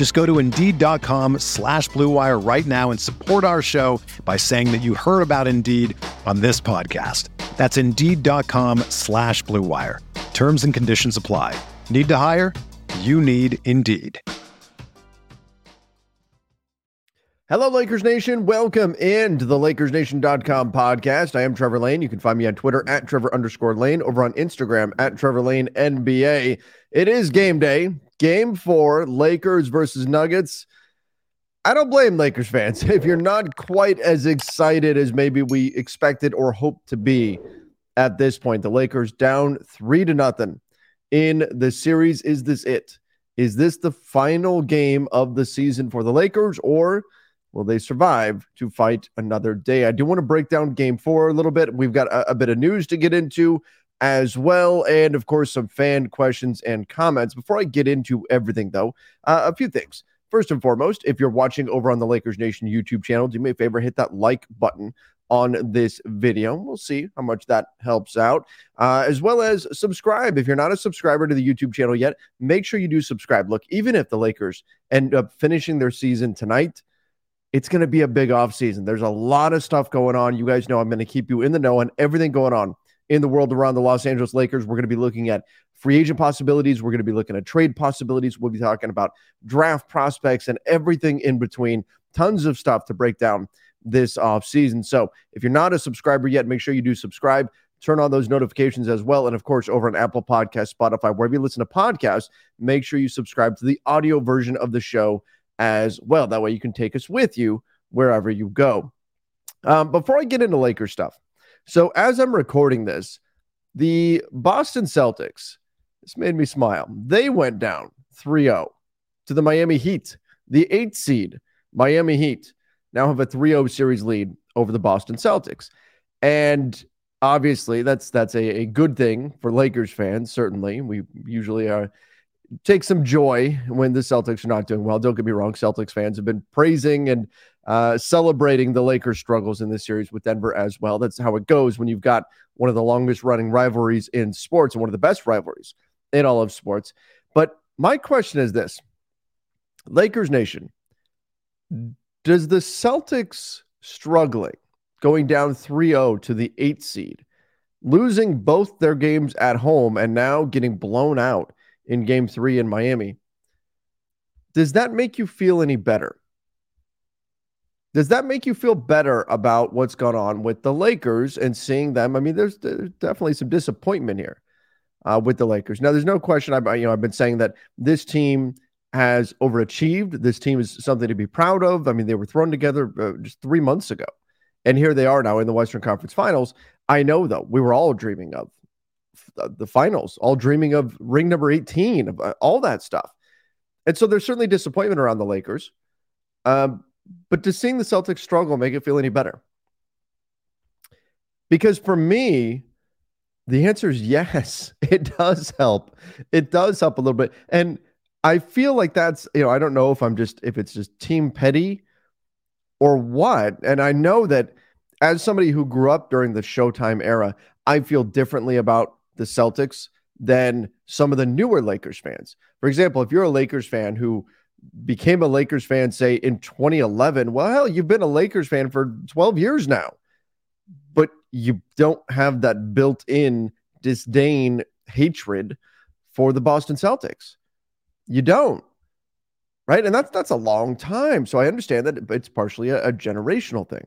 Just go to Indeed.com slash BlueWire right now and support our show by saying that you heard about Indeed on this podcast. That's Indeed.com slash BlueWire. Terms and conditions apply. Need to hire? You need Indeed. Hello, Lakers Nation. Welcome into the LakersNation.com podcast. I am Trevor Lane. You can find me on Twitter at Trevor underscore Lane, over on Instagram at Trevor Lane NBA. It is game day, game four, Lakers versus Nuggets. I don't blame Lakers fans if you're not quite as excited as maybe we expected or hoped to be at this point. The Lakers down three to nothing in the series. Is this it? Is this the final game of the season for the Lakers or? Will they survive to fight another day? I do want to break down game four a little bit. We've got a, a bit of news to get into as well. And of course, some fan questions and comments. Before I get into everything, though, uh, a few things. First and foremost, if you're watching over on the Lakers Nation YouTube channel, do me a favor, hit that like button on this video. We'll see how much that helps out, uh, as well as subscribe. If you're not a subscriber to the YouTube channel yet, make sure you do subscribe. Look, even if the Lakers end up finishing their season tonight, it's going to be a big offseason. There's a lot of stuff going on. You guys know I'm going to keep you in the know on everything going on in the world around the Los Angeles Lakers. We're going to be looking at free agent possibilities. We're going to be looking at trade possibilities. We'll be talking about draft prospects and everything in between. Tons of stuff to break down this offseason. So if you're not a subscriber yet, make sure you do subscribe. Turn on those notifications as well. And of course, over on Apple Podcast, Spotify, wherever you listen to podcasts, make sure you subscribe to the audio version of the show as well. That way you can take us with you wherever you go. Um, before I get into Lakers stuff, so as I'm recording this, the Boston Celtics, this made me smile. They went down 3 0 to the Miami Heat, the eighth seed. Miami Heat now have a 3 0 series lead over the Boston Celtics. And obviously, that's that's a, a good thing for Lakers fans, certainly. We usually are take some joy when the Celtics are not doing well. Don't get me wrong, Celtics fans have been praising and uh, celebrating the Lakers' struggles in this series with Denver as well. That's how it goes when you've got one of the longest running rivalries in sports and one of the best rivalries in all of sports. But my question is this Lakers Nation, does the Celtics struggling, going down 3 0 to the eighth seed, losing both their games at home and now getting blown out? in game three in Miami. Does that make you feel any better? Does that make you feel better about what's gone on with the Lakers and seeing them? I mean, there's, there's definitely some disappointment here uh, with the Lakers. Now, there's no question. I, you know, I've been saying that this team has overachieved. This team is something to be proud of. I mean, they were thrown together uh, just three months ago, and here they are now in the Western Conference Finals. I know, though, we were all dreaming of the finals, all dreaming of ring number 18, uh, all that stuff. And so there's certainly disappointment around the Lakers. Um, but does seeing the Celtics struggle make it feel any better? Because for me, the answer is yes, it does help. It does help a little bit. And I feel like that's, you know, I don't know if I'm just, if it's just team petty or what. And I know that as somebody who grew up during the Showtime era, I feel differently about the Celtics than some of the newer Lakers fans. For example, if you're a Lakers fan who became a Lakers fan, say in 2011, well, hell, you've been a Lakers fan for 12 years now, but you don't have that built in disdain, hatred for the Boston Celtics. You don't. Right. And that's that's a long time. So I understand that it's partially a, a generational thing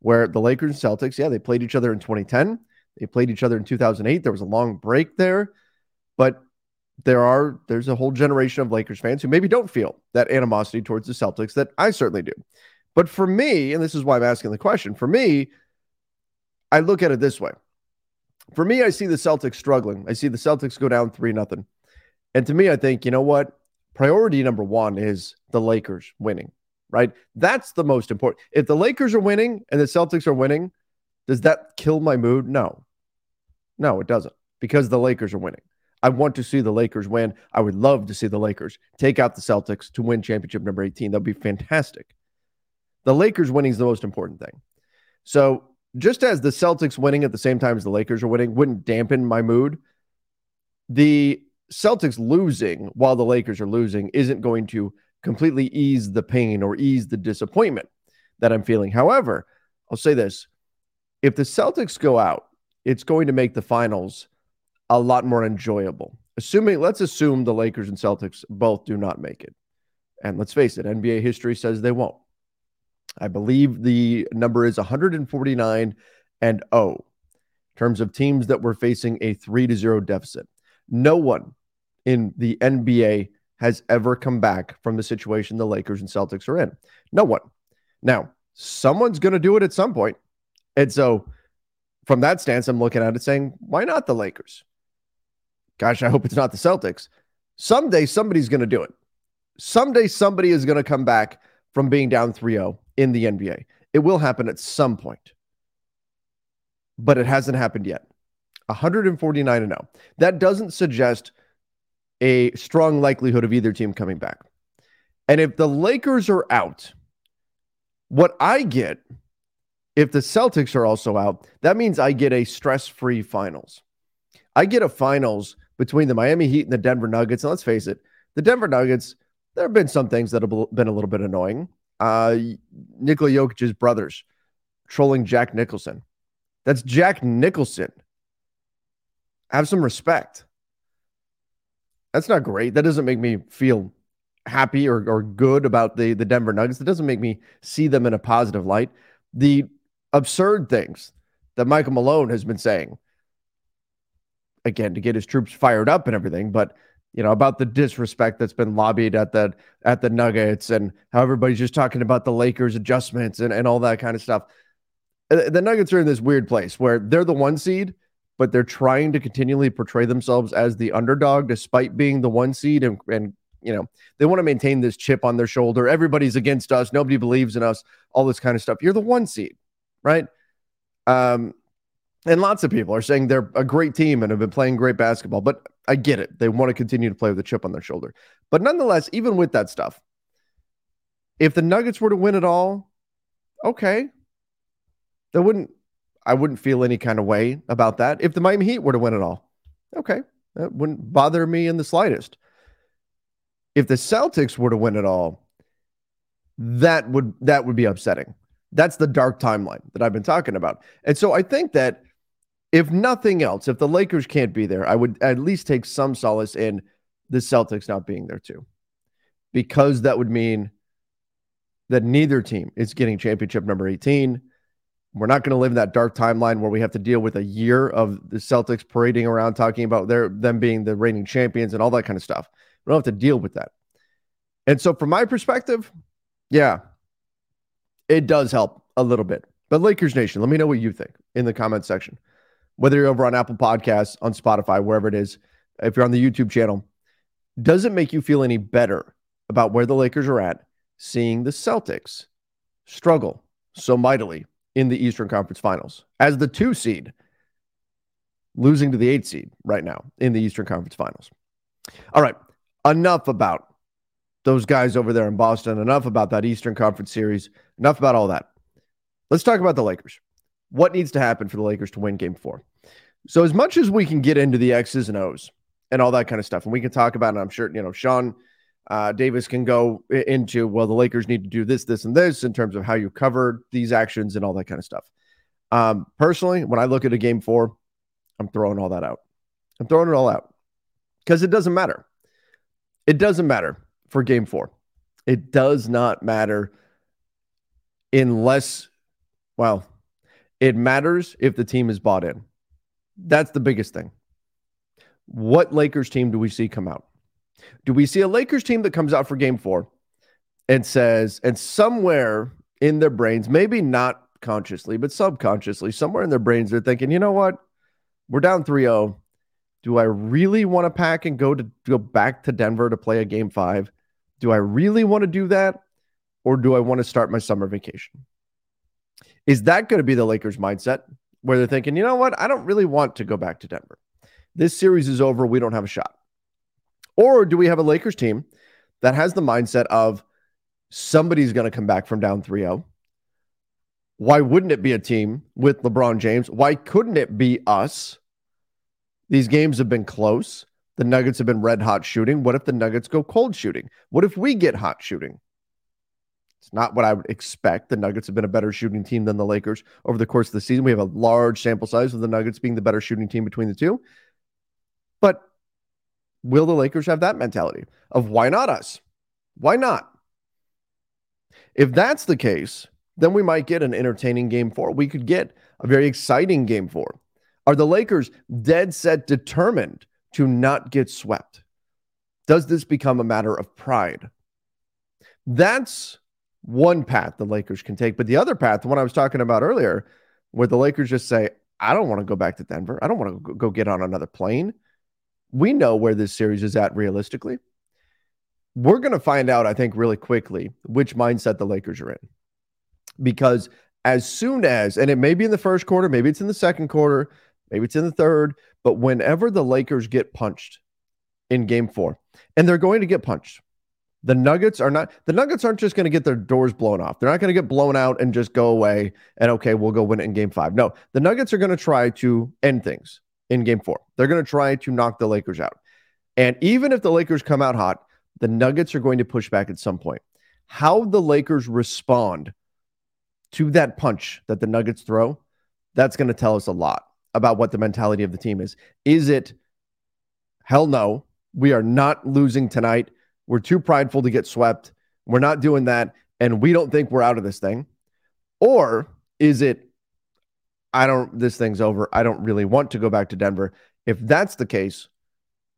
where the Lakers and Celtics, yeah, they played each other in 2010. They played each other in 2008. There was a long break there, but there are there's a whole generation of Lakers fans who maybe don't feel that animosity towards the Celtics that I certainly do. But for me, and this is why I'm asking the question, for me, I look at it this way. For me, I see the Celtics struggling. I see the Celtics go down 3 nothing. And to me, I think, you know what? Priority number 1 is the Lakers winning, right? That's the most important. If the Lakers are winning and the Celtics are winning, does that kill my mood? No. No, it doesn't because the Lakers are winning. I want to see the Lakers win. I would love to see the Lakers take out the Celtics to win championship number 18. That'd be fantastic. The Lakers winning is the most important thing. So, just as the Celtics winning at the same time as the Lakers are winning wouldn't dampen my mood, the Celtics losing while the Lakers are losing isn't going to completely ease the pain or ease the disappointment that I'm feeling. However, I'll say this if the Celtics go out, it's going to make the finals a lot more enjoyable. Assuming, let's assume the Lakers and Celtics both do not make it. And let's face it, NBA history says they won't. I believe the number is 149 and 0 in terms of teams that were facing a 3 to 0 deficit. No one in the NBA has ever come back from the situation the Lakers and Celtics are in. No one. Now, someone's going to do it at some point. And so, from that stance, I'm looking at it saying, why not the Lakers? Gosh, I hope it's not the Celtics. Someday somebody's going to do it. Someday somebody is going to come back from being down 3 0 in the NBA. It will happen at some point, but it hasn't happened yet. 149 and 0. That doesn't suggest a strong likelihood of either team coming back. And if the Lakers are out, what I get if the Celtics are also out, that means I get a stress free finals. I get a finals between the Miami Heat and the Denver Nuggets. And let's face it, the Denver Nuggets, there have been some things that have been a little bit annoying. Uh, Nikola Jokic's brothers trolling Jack Nicholson. That's Jack Nicholson. Have some respect. That's not great. That doesn't make me feel happy or, or good about the, the Denver Nuggets. That doesn't make me see them in a positive light. The absurd things that Michael Malone has been saying again to get his troops fired up and everything, but you know about the disrespect that's been lobbied at the at the Nuggets and how everybody's just talking about the Lakers adjustments and, and all that kind of stuff. Uh, the Nuggets are in this weird place where they're the one seed, but they're trying to continually portray themselves as the underdog despite being the one seed and, and you know they want to maintain this chip on their shoulder. Everybody's against us. Nobody believes in us. All this kind of stuff. You're the one seed, right? Um, and lots of people are saying they're a great team and have been playing great basketball, but I get it. They want to continue to play with a chip on their shoulder. But nonetheless, even with that stuff, if the Nuggets were to win it all, okay. That wouldn't I wouldn't feel any kind of way about that. If the Miami Heat were to win it all, okay. That wouldn't bother me in the slightest. If the Celtics were to win it all, that would that would be upsetting. That's the dark timeline that I've been talking about. And so I think that if nothing else, if the Lakers can't be there, I would at least take some solace in the Celtics not being there too, because that would mean that neither team is getting championship number 18. We're not going to live in that dark timeline where we have to deal with a year of the Celtics parading around talking about their them being the reigning champions and all that kind of stuff. We don't have to deal with that. And so, from my perspective, yeah, it does help a little bit. But Lakers Nation, let me know what you think in the comment section. Whether you're over on Apple Podcasts, on Spotify, wherever it is, if you're on the YouTube channel, does it make you feel any better about where the Lakers are at, seeing the Celtics struggle so mightily in the Eastern Conference Finals as the two seed, losing to the eight seed right now in the Eastern Conference Finals? All right, enough about those guys over there in Boston. Enough about that Eastern Conference series. Enough about all that. Let's talk about the Lakers. What needs to happen for the Lakers to win game four? So, as much as we can get into the X's and O's and all that kind of stuff, and we can talk about it, I'm sure, you know, Sean uh, Davis can go into, well, the Lakers need to do this, this, and this in terms of how you cover these actions and all that kind of stuff. Um, personally, when I look at a game four, I'm throwing all that out. I'm throwing it all out because it doesn't matter. It doesn't matter for game four. It does not matter unless, well, it matters if the team is bought in. That's the biggest thing. What Lakers team do we see come out? Do we see a Lakers team that comes out for game four and says, and somewhere in their brains, maybe not consciously, but subconsciously, somewhere in their brains, they're thinking, you know what? We're down 3 0. Do I really want to pack and go to go back to Denver to play a game five? Do I really want to do that? Or do I want to start my summer vacation? Is that going to be the Lakers' mindset where they're thinking, you know what? I don't really want to go back to Denver. This series is over. We don't have a shot. Or do we have a Lakers team that has the mindset of somebody's going to come back from down 3 0? Why wouldn't it be a team with LeBron James? Why couldn't it be us? These games have been close. The Nuggets have been red hot shooting. What if the Nuggets go cold shooting? What if we get hot shooting? It's not what I would expect. The Nuggets have been a better shooting team than the Lakers over the course of the season. We have a large sample size of the Nuggets being the better shooting team between the two. But will the Lakers have that mentality of why not us? Why not? If that's the case, then we might get an entertaining game four. We could get a very exciting game four. Are the Lakers dead set determined to not get swept? Does this become a matter of pride? That's one path the Lakers can take. But the other path, the one I was talking about earlier, where the Lakers just say, I don't want to go back to Denver. I don't want to go get on another plane. We know where this series is at realistically. We're going to find out, I think, really quickly which mindset the Lakers are in. Because as soon as, and it may be in the first quarter, maybe it's in the second quarter, maybe it's in the third, but whenever the Lakers get punched in game four, and they're going to get punched, the Nuggets are not, the Nuggets aren't just going to get their doors blown off. They're not going to get blown out and just go away and, okay, we'll go win it in game five. No, the Nuggets are going to try to end things in game four. They're going to try to knock the Lakers out. And even if the Lakers come out hot, the Nuggets are going to push back at some point. How the Lakers respond to that punch that the Nuggets throw, that's going to tell us a lot about what the mentality of the team is. Is it, hell no, we are not losing tonight. We're too prideful to get swept. We're not doing that. And we don't think we're out of this thing. Or is it, I don't, this thing's over. I don't really want to go back to Denver. If that's the case,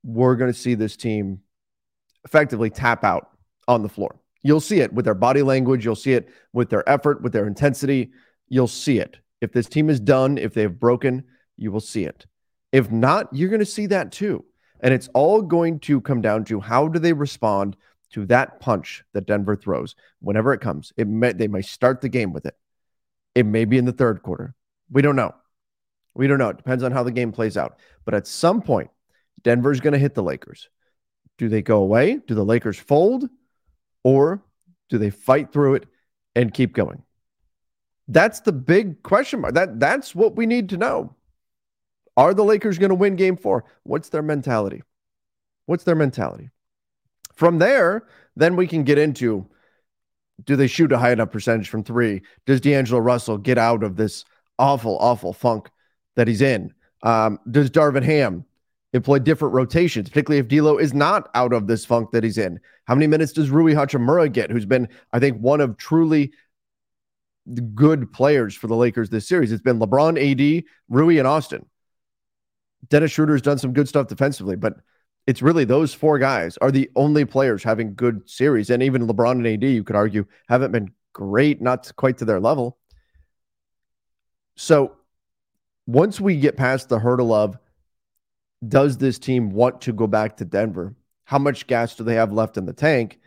we're going to see this team effectively tap out on the floor. You'll see it with their body language. You'll see it with their effort, with their intensity. You'll see it. If this team is done, if they've broken, you will see it. If not, you're going to see that too. And it's all going to come down to how do they respond to that punch that Denver throws whenever it comes. It may, they may start the game with it. It may be in the third quarter. We don't know. We don't know. It depends on how the game plays out. But at some point, Denver's going to hit the Lakers. Do they go away? Do the Lakers fold? Or do they fight through it and keep going? That's the big question mark. That that's what we need to know. Are the Lakers going to win game 4? What's their mentality? What's their mentality? From there, then we can get into do they shoot a high enough percentage from 3? Does D'Angelo Russell get out of this awful awful funk that he's in? Um, does Darvin Ham employ different rotations, particularly if D'Lo is not out of this funk that he's in. How many minutes does Rui Hachimura get, who's been, I think, one of truly good players for the Lakers this series? It's been LeBron, AD, Rui, and Austin. Dennis Schroeder's done some good stuff defensively, but it's really those four guys are the only players having good series. And even LeBron and AD, you could argue, haven't been great, not quite to their level. So once we get past the hurdle of does this team want to go back to Denver? How much gas do they have left in the tank?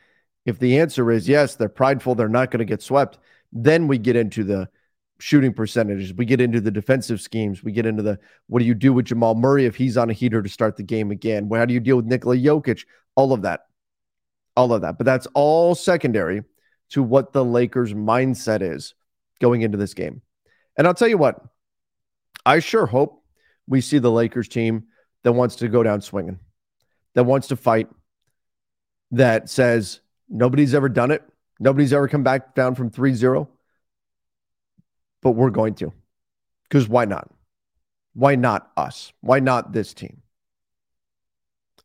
If the answer is yes, they're prideful, they're not going to get swept, then we get into the shooting percentages. We get into the defensive schemes. We get into the what do you do with Jamal Murray if he's on a heater to start the game again? How do you deal with Nikola Jokic? All of that. All of that. But that's all secondary to what the Lakers' mindset is going into this game. And I'll tell you what, I sure hope we see the Lakers team that wants to go down swinging, that wants to fight, that says nobody's ever done it. Nobody's ever come back down from 3 0. But we're going to. Because why not? Why not us? Why not this team?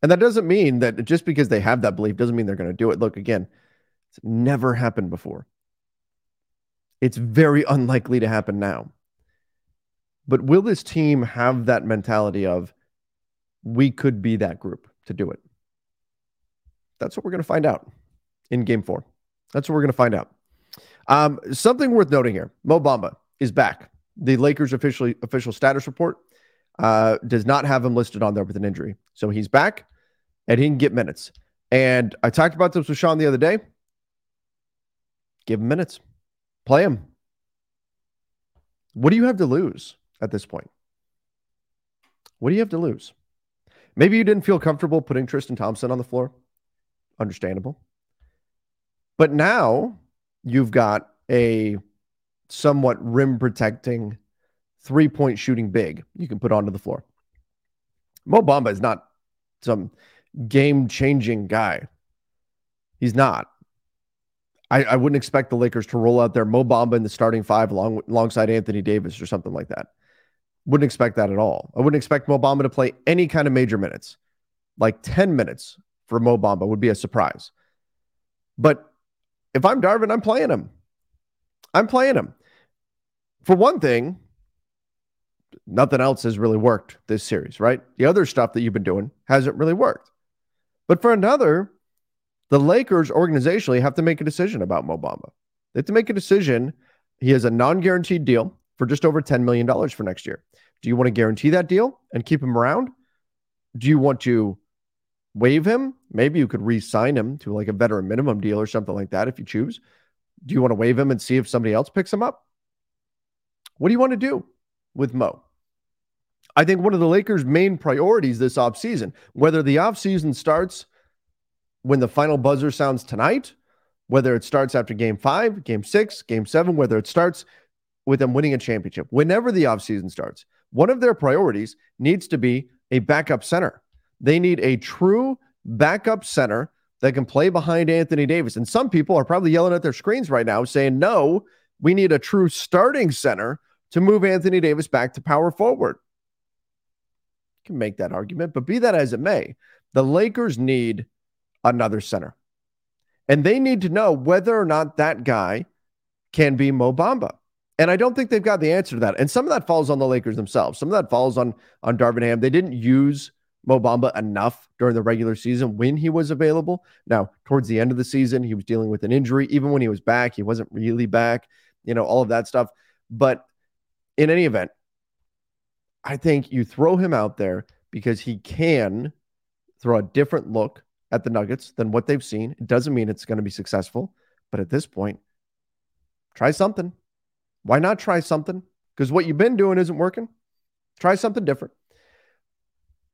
And that doesn't mean that just because they have that belief doesn't mean they're going to do it. Look, again, it's never happened before. It's very unlikely to happen now. But will this team have that mentality of we could be that group to do it? That's what we're going to find out in game four. That's what we're going to find out. Um, something worth noting here Mo Bamba is back. The Lakers officially official status report uh, does not have him listed on there with an injury. So he's back and he can get minutes. And I talked about this with Sean the other day. Give him minutes, play him. What do you have to lose at this point? What do you have to lose? Maybe you didn't feel comfortable putting Tristan Thompson on the floor. Understandable. But now you've got a somewhat rim protecting three point shooting big you can put onto the floor. Mo Bamba is not some game changing guy. He's not. I, I, wouldn't expect the Lakers to roll out their Mo Bamba in the starting five along, alongside Anthony Davis or something like that. Wouldn't expect that at all. I wouldn't expect Mo Bamba to play any kind of major minutes. Like 10 minutes for Mo Bamba would be a surprise. But if I'm Darvin, I'm playing him. I'm playing him. For one thing, nothing else has really worked this series, right? The other stuff that you've been doing hasn't really worked. But for another, the Lakers organizationally have to make a decision about Mo Bamba. They have to make a decision. He has a non guaranteed deal for just over $10 million for next year. Do you want to guarantee that deal and keep him around? Do you want to waive him? Maybe you could re sign him to like a veteran minimum deal or something like that if you choose. Do you want to waive him and see if somebody else picks him up? What do you want to do with Mo? I think one of the Lakers' main priorities this offseason, whether the offseason starts when the final buzzer sounds tonight, whether it starts after game five, game six, game seven, whether it starts with them winning a championship, whenever the offseason starts, one of their priorities needs to be a backup center. They need a true backup center that can play behind Anthony Davis. And some people are probably yelling at their screens right now saying, no, we need a true starting center to move Anthony Davis back to power forward. You can make that argument, but be that as it may, the Lakers need another center. And they need to know whether or not that guy can be Mo Bamba. And I don't think they've got the answer to that. And some of that falls on the Lakers themselves. Some of that falls on on Darvin Ham. They didn't use Mo Bamba enough during the regular season when he was available. Now, towards the end of the season, he was dealing with an injury. Even when he was back, he wasn't really back, you know, all of that stuff. But in any event, I think you throw him out there because he can throw a different look at the Nuggets than what they've seen. It doesn't mean it's going to be successful, but at this point, try something. Why not try something? Because what you've been doing isn't working. Try something different.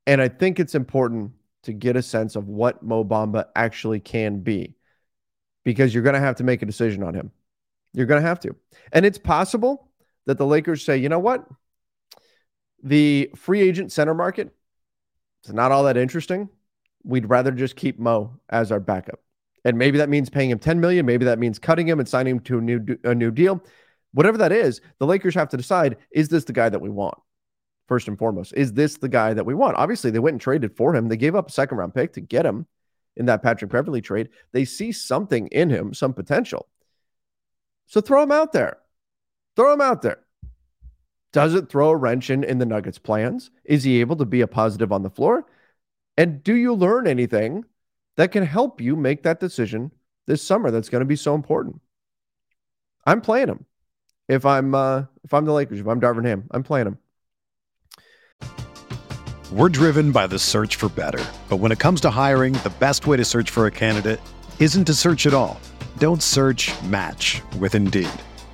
And I think it's important to get a sense of what Mo Bamba actually can be because you're going to have to make a decision on him. You're going to have to. And it's possible that the Lakers say, you know what? The free agent center market is not all that interesting. We'd rather just keep Mo as our backup. And maybe that means paying him 10 million. Maybe that means cutting him and signing him to a new a new deal. Whatever that is, the Lakers have to decide: is this the guy that we want? First and foremost, is this the guy that we want? Obviously, they went and traded for him. They gave up a second round pick to get him in that Patrick Beverley trade. They see something in him, some potential. So throw him out there. Throw him out there. Does it throw a wrench in, in the Nuggets' plans? Is he able to be a positive on the floor? And do you learn anything that can help you make that decision this summer that's going to be so important? I'm playing him. If I'm uh, if I'm the Lakers, if I'm Darvin Ham, I'm playing him. We're driven by the search for better. But when it comes to hiring, the best way to search for a candidate isn't to search at all. Don't search, match with Indeed.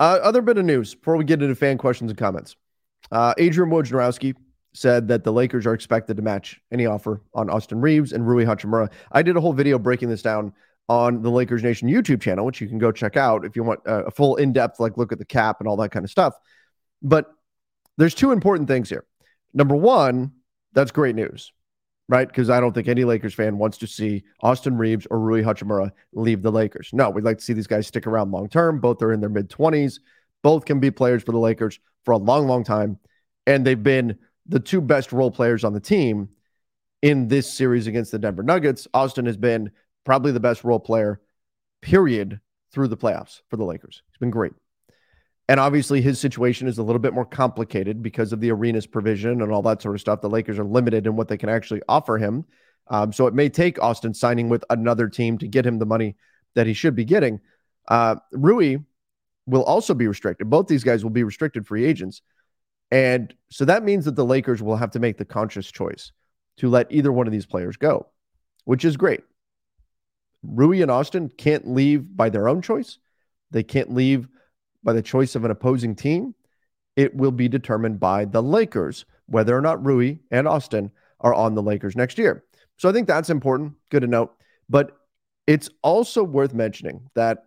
Uh, other bit of news before we get into fan questions and comments. Uh, Adrian Wojnarowski said that the Lakers are expected to match any offer on Austin Reaves and Rui Hachimura. I did a whole video breaking this down on the Lakers Nation YouTube channel, which you can go check out if you want a full in depth, like look at the cap and all that kind of stuff. But there's two important things here. Number one, that's great news, right? Because I don't think any Lakers fan wants to see Austin Reaves or Rui Hachimura leave the Lakers. No, we'd like to see these guys stick around long term. Both are in their mid 20s. Both can be players for the Lakers for a long, long time. And they've been the two best role players on the team in this series against the Denver Nuggets. Austin has been probably the best role player, period, through the playoffs for the Lakers. He's been great. And obviously, his situation is a little bit more complicated because of the Arenas provision and all that sort of stuff. The Lakers are limited in what they can actually offer him. Um, so it may take Austin signing with another team to get him the money that he should be getting. Uh, Rui will also be restricted. Both these guys will be restricted free agents. And so that means that the Lakers will have to make the conscious choice to let either one of these players go, which is great. Rui and Austin can't leave by their own choice. They can't leave by the choice of an opposing team. It will be determined by the Lakers whether or not Rui and Austin are on the Lakers next year. So I think that's important. Good to note. But it's also worth mentioning that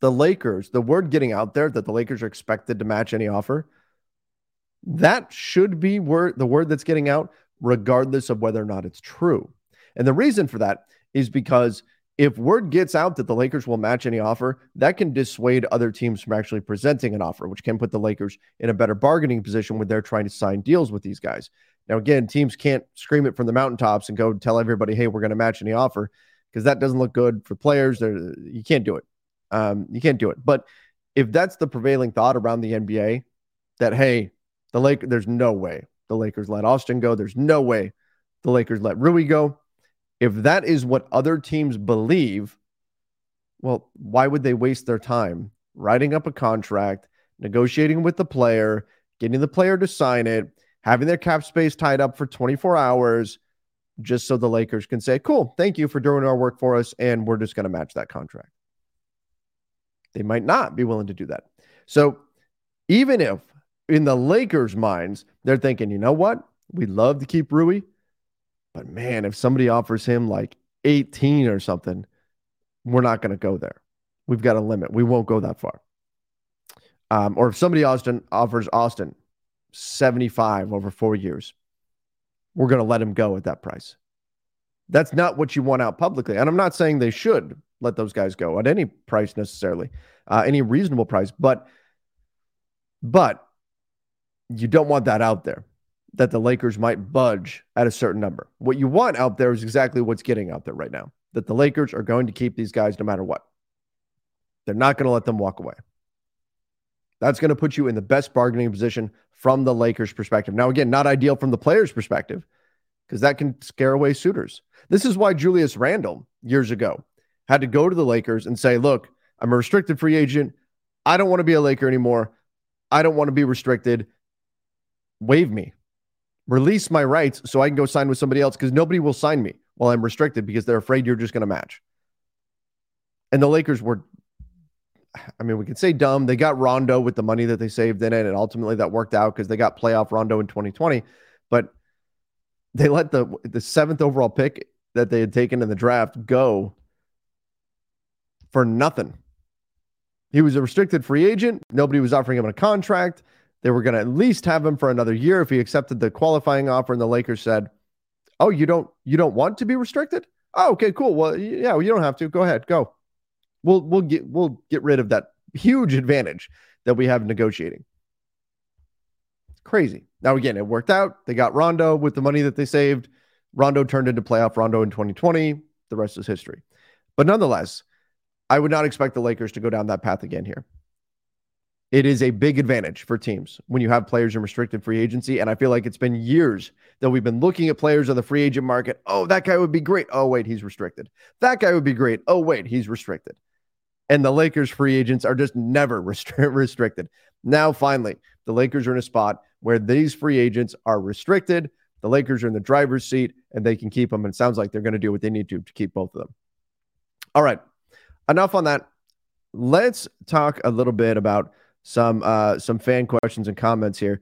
the Lakers, the word getting out there that the Lakers are expected to match any offer, that should be word the word that's getting out, regardless of whether or not it's true. And the reason for that is because if word gets out that the Lakers will match any offer, that can dissuade other teams from actually presenting an offer, which can put the Lakers in a better bargaining position when they're trying to sign deals with these guys. Now, again, teams can't scream it from the mountaintops and go tell everybody, hey, we're going to match any offer because that doesn't look good for players. They're, you can't do it. Um, you can't do it. But if that's the prevailing thought around the NBA, that, hey, the Lake, there's no way the Lakers let Austin go. There's no way the Lakers let Rui go if that is what other teams believe, well, why would they waste their time writing up a contract, negotiating with the player, getting the player to sign it, having their cap space tied up for 24 hours, just so the Lakers can say, cool, thank you for doing our work for us, and we're just going to match that contract? They might not be willing to do that. So even if in the Lakers' minds, they're thinking, you know what? We'd love to keep Rui. But man, if somebody offers him like 18 or something, we're not going to go there. We've got a limit. We won't go that far. Um, or if somebody Austin offers Austin 75 over four years, we're going to let him go at that price. That's not what you want out publicly. And I'm not saying they should let those guys go at any price necessarily, uh, any reasonable price, but but you don't want that out there that the Lakers might budge at a certain number. What you want out there is exactly what's getting out there right now that the Lakers are going to keep these guys no matter what. They're not going to let them walk away. That's going to put you in the best bargaining position from the Lakers' perspective. Now, again, not ideal from the players' perspective because that can scare away suitors. This is why Julius Randle years ago had to go to the Lakers and say, Look, I'm a restricted free agent. I don't want to be a Laker anymore. I don't want to be restricted. Waive me release my rights so I can go sign with somebody else because nobody will sign me while I'm restricted because they're afraid you're just going to match. And the Lakers were, I mean, we could say dumb. They got Rondo with the money that they saved in it, and ultimately that worked out because they got playoff Rondo in 2020. But they let the the seventh overall pick that they had taken in the draft go for nothing. He was a restricted free agent. Nobody was offering him a contract. They were going to at least have him for another year if he accepted the qualifying offer. And the Lakers said, "Oh, you don't you don't want to be restricted? Oh, okay, cool. Well, yeah, well, you don't have to. Go ahead, go. We'll we'll get we'll get rid of that huge advantage that we have negotiating. Crazy. Now again, it worked out. They got Rondo with the money that they saved. Rondo turned into playoff Rondo in 2020. The rest is history. But nonetheless, I would not expect the Lakers to go down that path again here it is a big advantage for teams when you have players in restricted free agency. And I feel like it's been years that we've been looking at players on the free agent market. Oh, that guy would be great. Oh, wait, he's restricted. That guy would be great. Oh, wait, he's restricted. and the Lakers free agents are just never restri- restricted. Now, finally, the Lakers are in a spot where these free agents are restricted. The Lakers are in the driver's seat and they can keep them. And it sounds like they're going to do what they need to to keep both of them. All right. Enough on that. Let's talk a little bit about some uh, some fan questions and comments here.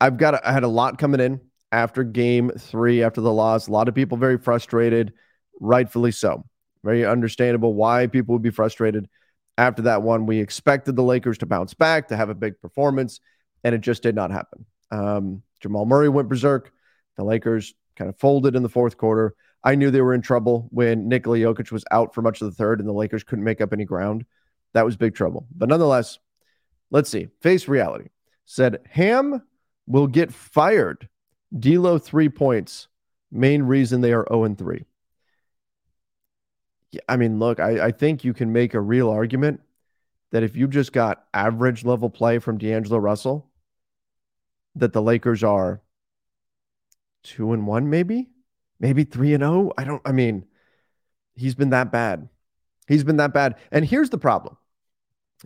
I've got I had a lot coming in after game three, after the loss. A lot of people very frustrated, rightfully so. Very understandable why people would be frustrated after that one. We expected the Lakers to bounce back, to have a big performance, and it just did not happen. Um, Jamal Murray went berserk. The Lakers kind of folded in the fourth quarter. I knew they were in trouble when Nikola Jokic was out for much of the third and the Lakers couldn't make up any ground. That was big trouble. But nonetheless, let's see. Face reality said Ham will get fired. D'Lo three points. Main reason they are 0 and 3. Yeah, I mean, look, I, I think you can make a real argument that if you just got average level play from D'Angelo Russell, that the Lakers are two and one, maybe, maybe three and oh. I don't, I mean, he's been that bad. He's been that bad. And here's the problem.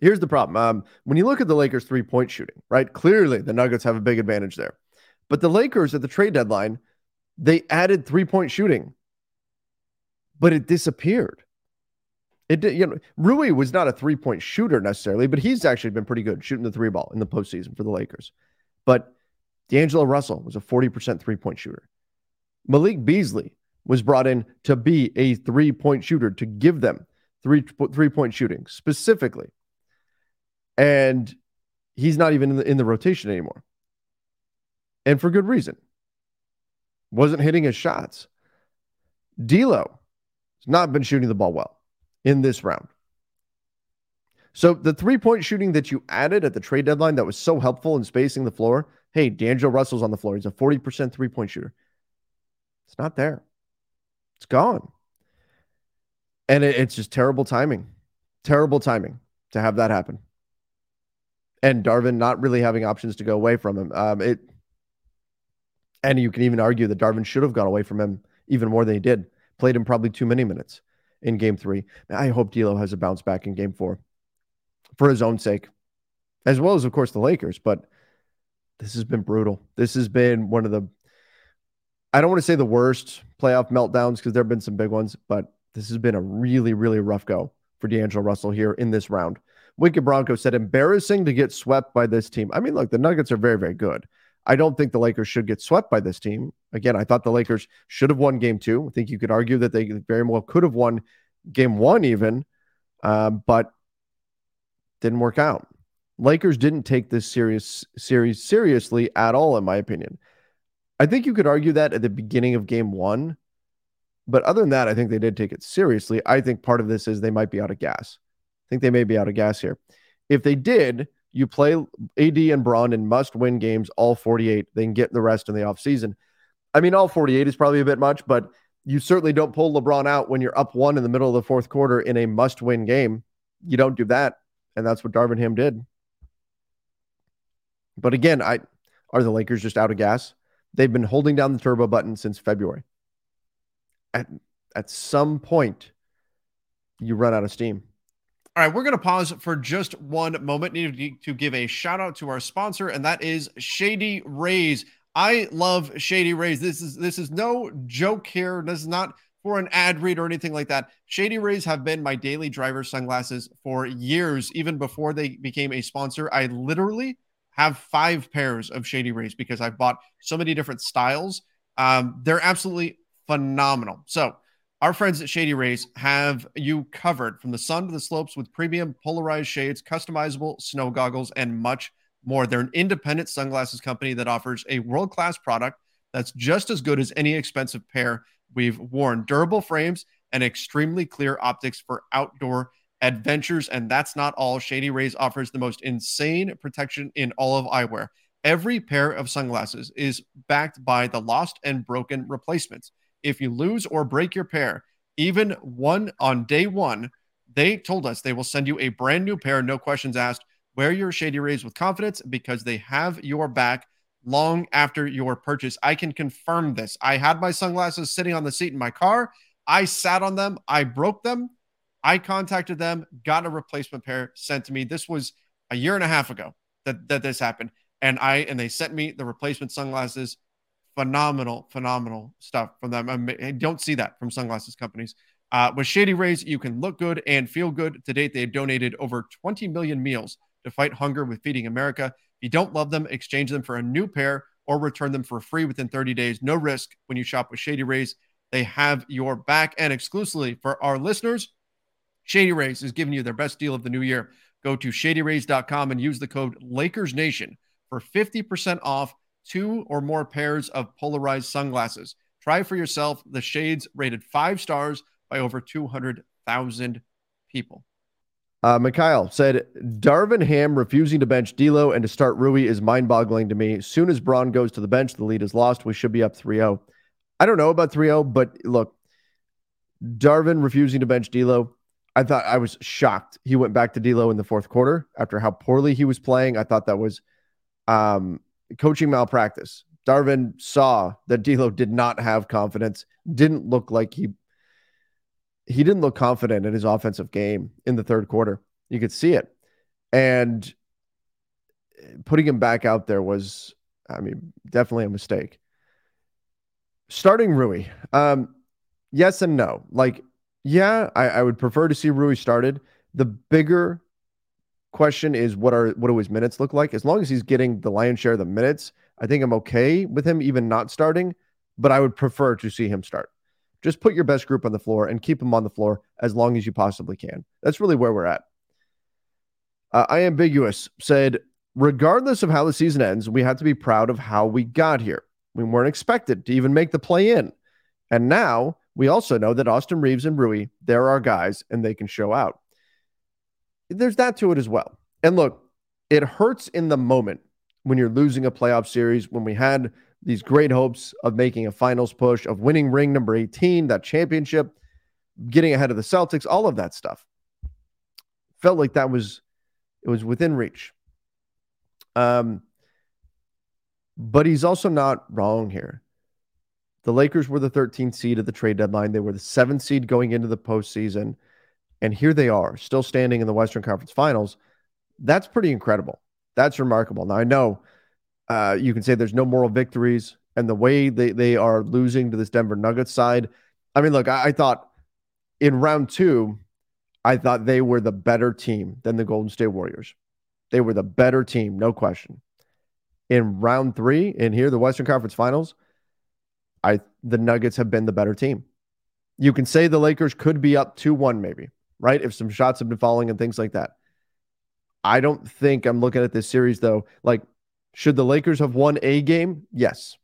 Here's the problem. Um, when you look at the Lakers' three point shooting, right? Clearly, the Nuggets have a big advantage there. But the Lakers at the trade deadline, they added three point shooting, but it disappeared. It did, you know, Rui was not a three point shooter necessarily, but he's actually been pretty good shooting the three ball in the postseason for the Lakers. But D'Angelo Russell was a 40% three point shooter. Malik Beasley was brought in to be a three point shooter, to give them three, three point shooting specifically. And he's not even in the, in the rotation anymore. And for good reason. Wasn't hitting his shots. D'Lo has not been shooting the ball well in this round. So the three point shooting that you added at the trade deadline that was so helpful in spacing the floor Hey, D'Angelo Russell's on the floor. He's a 40% three point shooter. It's not there. It's gone. And it, it's just terrible timing. Terrible timing to have that happen. And Darvin not really having options to go away from him. Um, it, and you can even argue that Darvin should have gone away from him even more than he did. Played him probably too many minutes in game three. I hope D'Lo has a bounce back in game four for his own sake, as well as, of course, the Lakers. But this has been brutal. This has been one of the, I don't want to say the worst playoff meltdowns because there have been some big ones, but this has been a really, really rough go for D'Angelo Russell here in this round. Wicked Bronco said, embarrassing to get swept by this team. I mean, look, the Nuggets are very, very good. I don't think the Lakers should get swept by this team. Again, I thought the Lakers should have won game two. I think you could argue that they very well could have won game one, even, um, but didn't work out. Lakers didn't take this serious series seriously at all, in my opinion. I think you could argue that at the beginning of game one. But other than that, I think they did take it seriously. I think part of this is they might be out of gas. Think they may be out of gas here. If they did, you play AD and Bron in must win games, all 48, then get the rest in the offseason. I mean, all 48 is probably a bit much, but you certainly don't pull LeBron out when you're up one in the middle of the fourth quarter in a must win game. You don't do that. And that's what Darvin Ham did. But again, I are the Lakers just out of gas? They've been holding down the turbo button since February. At at some point, you run out of steam. All right, we're going to pause for just one moment. Need to give a shout out to our sponsor, and that is Shady Rays. I love Shady Rays. This is this is no joke here. This is not for an ad read or anything like that. Shady Rays have been my daily driver sunglasses for years, even before they became a sponsor. I literally have five pairs of Shady Rays because I've bought so many different styles. Um, they're absolutely phenomenal. So, our friends at Shady Rays have you covered from the sun to the slopes with premium polarized shades, customizable snow goggles, and much more. They're an independent sunglasses company that offers a world class product that's just as good as any expensive pair we've worn. Durable frames and extremely clear optics for outdoor adventures. And that's not all. Shady Rays offers the most insane protection in all of eyewear. Every pair of sunglasses is backed by the lost and broken replacements. If you lose or break your pair, even one on day one, they told us they will send you a brand new pair, no questions asked. Wear your Shady Rays with confidence because they have your back long after your purchase. I can confirm this. I had my sunglasses sitting on the seat in my car. I sat on them, I broke them, I contacted them, got a replacement pair sent to me. This was a year and a half ago that, that this happened. And I and they sent me the replacement sunglasses. Phenomenal, phenomenal stuff from them. I don't see that from sunglasses companies. Uh, with Shady Rays, you can look good and feel good. To date, they've donated over 20 million meals to fight hunger with Feeding America. If you don't love them, exchange them for a new pair or return them for free within 30 days. No risk when you shop with Shady Rays. They have your back. And exclusively for our listeners, Shady Rays is giving you their best deal of the new year. Go to shadyrays.com and use the code LakersNation for 50% off two or more pairs of polarized sunglasses. Try for yourself the shades rated five stars by over 200,000 people. Uh, Mikhail said, Darvin Ham refusing to bench D'Lo and to start Rui is mind-boggling to me. Soon as Bron goes to the bench, the lead is lost. We should be up 3-0. I don't know about 3-0, but look, Darvin refusing to bench D'Lo. I thought I was shocked. He went back to D'Lo in the fourth quarter after how poorly he was playing. I thought that was um, coaching malpractice. Darvin saw that D'Lo did not have confidence. Didn't look like he he didn't look confident in his offensive game in the third quarter. You could see it. And putting him back out there was, I mean, definitely a mistake. Starting Rui, um, yes and no. Like, yeah, I, I would prefer to see Rui started. The bigger question is what are what do his minutes look like? As long as he's getting the lion's share of the minutes, I think I'm okay with him even not starting, but I would prefer to see him start. Just put your best group on the floor and keep them on the floor as long as you possibly can. That's really where we're at. Uh, I ambiguous said, regardless of how the season ends, we have to be proud of how we got here. We weren't expected to even make the play in. And now we also know that Austin Reaves and Rui, they're our guys and they can show out. There's that to it as well. And look, it hurts in the moment when you're losing a playoff series, when we had these great hopes of making a finals push, of winning ring number 18, that championship, getting ahead of the Celtics, all of that stuff. Felt like that was it was within reach. Um, but he's also not wrong here. The Lakers were the 13th seed at the trade deadline. They were the seventh seed going into the postseason. And here they are, still standing in the Western Conference Finals. That's pretty incredible. That's remarkable. Now, I know uh, you can say there's no moral victories, and the way they, they are losing to this Denver Nuggets side. I mean, look, I, I thought in round two, I thought they were the better team than the Golden State Warriors. They were the better team, no question. In round three, in here, the Western Conference Finals, I the Nuggets have been the better team. You can say the Lakers could be up 2 1, maybe, right? If some shots have been falling and things like that. I don't think I'm looking at this series, though. Like, should the Lakers have won a game? Yes.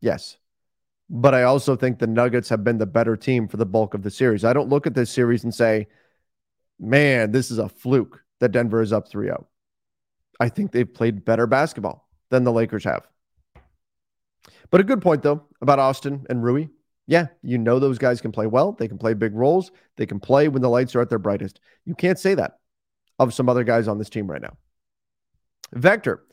Yes. But I also think the Nuggets have been the better team for the bulk of the series. I don't look at this series and say, man, this is a fluke that Denver is up 3 0. I think they've played better basketball than the Lakers have. But a good point, though, about Austin and Rui. Yeah, you know those guys can play well. They can play big roles. They can play when the lights are at their brightest. You can't say that of some other guys on this team right now. Vector,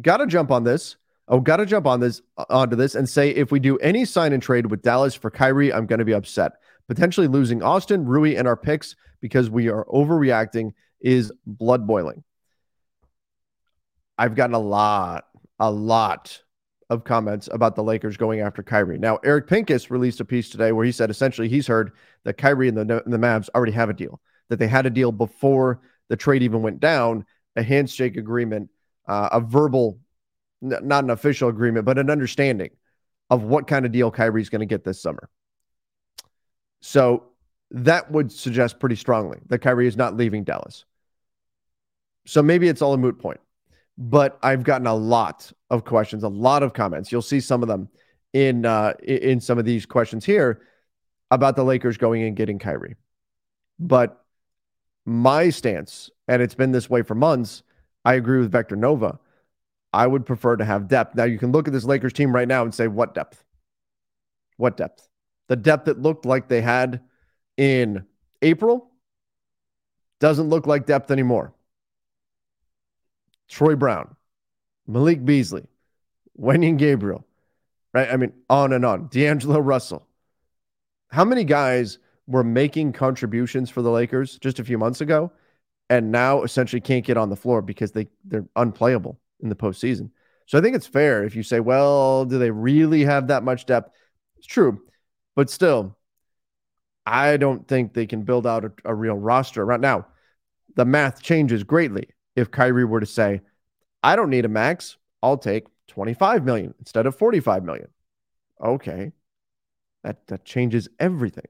got to jump on this. Oh, got to jump on this uh, onto this and say if we do any sign and trade with Dallas for Kyrie, I'm going to be upset. Potentially losing Austin, Rui, and our picks because we are overreacting is blood boiling. I've gotten a lot, a lot of comments about the Lakers going after Kyrie. Now, Eric Pincus released a piece today where he said essentially he's heard that Kyrie and the, and the Mavs already have a deal, that they had a deal before the trade even went down, a handshake agreement uh, a verbal, n- not an official agreement, but an understanding of what kind of deal Kyrie's going to get this summer. So that would suggest pretty strongly that Kyrie is not leaving Dallas. So maybe it's all a moot point. But I've gotten a lot of questions, a lot of comments. You'll see some of them in uh, in some of these questions here about the Lakers going and getting Kyrie. But my stance, and it's been this way for months, I agree with Vector Nova. I would prefer to have depth. Now you can look at this Lakers team right now and say, what depth? What depth? The depth that looked like they had in April doesn't look like depth anymore. Troy Brown, Malik Beasley, Wenyen Gabriel, right? I mean, on and on. D'Angelo Russell. How many guys were making contributions for the Lakers just a few months ago and now essentially can't get on the floor because they, they're unplayable in the postseason. So I think it's fair if you say, well, do they really have that much depth? It's true. But still, I don't think they can build out a, a real roster right now. The math changes greatly if Kyrie were to say, I don't need a max. I'll take 25 million instead of 45 million. Okay. That that changes everything.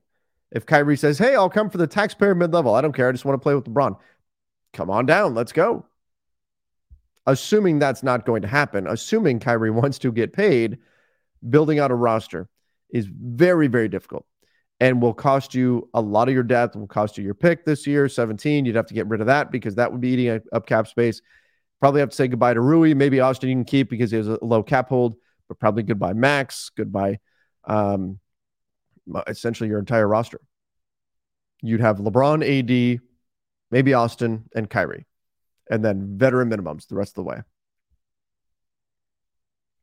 If Kyrie says, Hey, I'll come for the taxpayer mid level. I don't care. I just want to play with LeBron. Come on down. Let's go. Assuming that's not going to happen, assuming Kyrie wants to get paid, building out a roster is very, very difficult and will cost you a lot of your depth, will cost you your pick this year, 17. You'd have to get rid of that because that would be eating up cap space. Probably have to say goodbye to Rui. Maybe Austin you can keep because he has a low cap hold, but probably goodbye Max, goodbye um, essentially your entire roster. You'd have LeBron, AD, maybe Austin, and Kyrie, and then veteran minimums the rest of the way.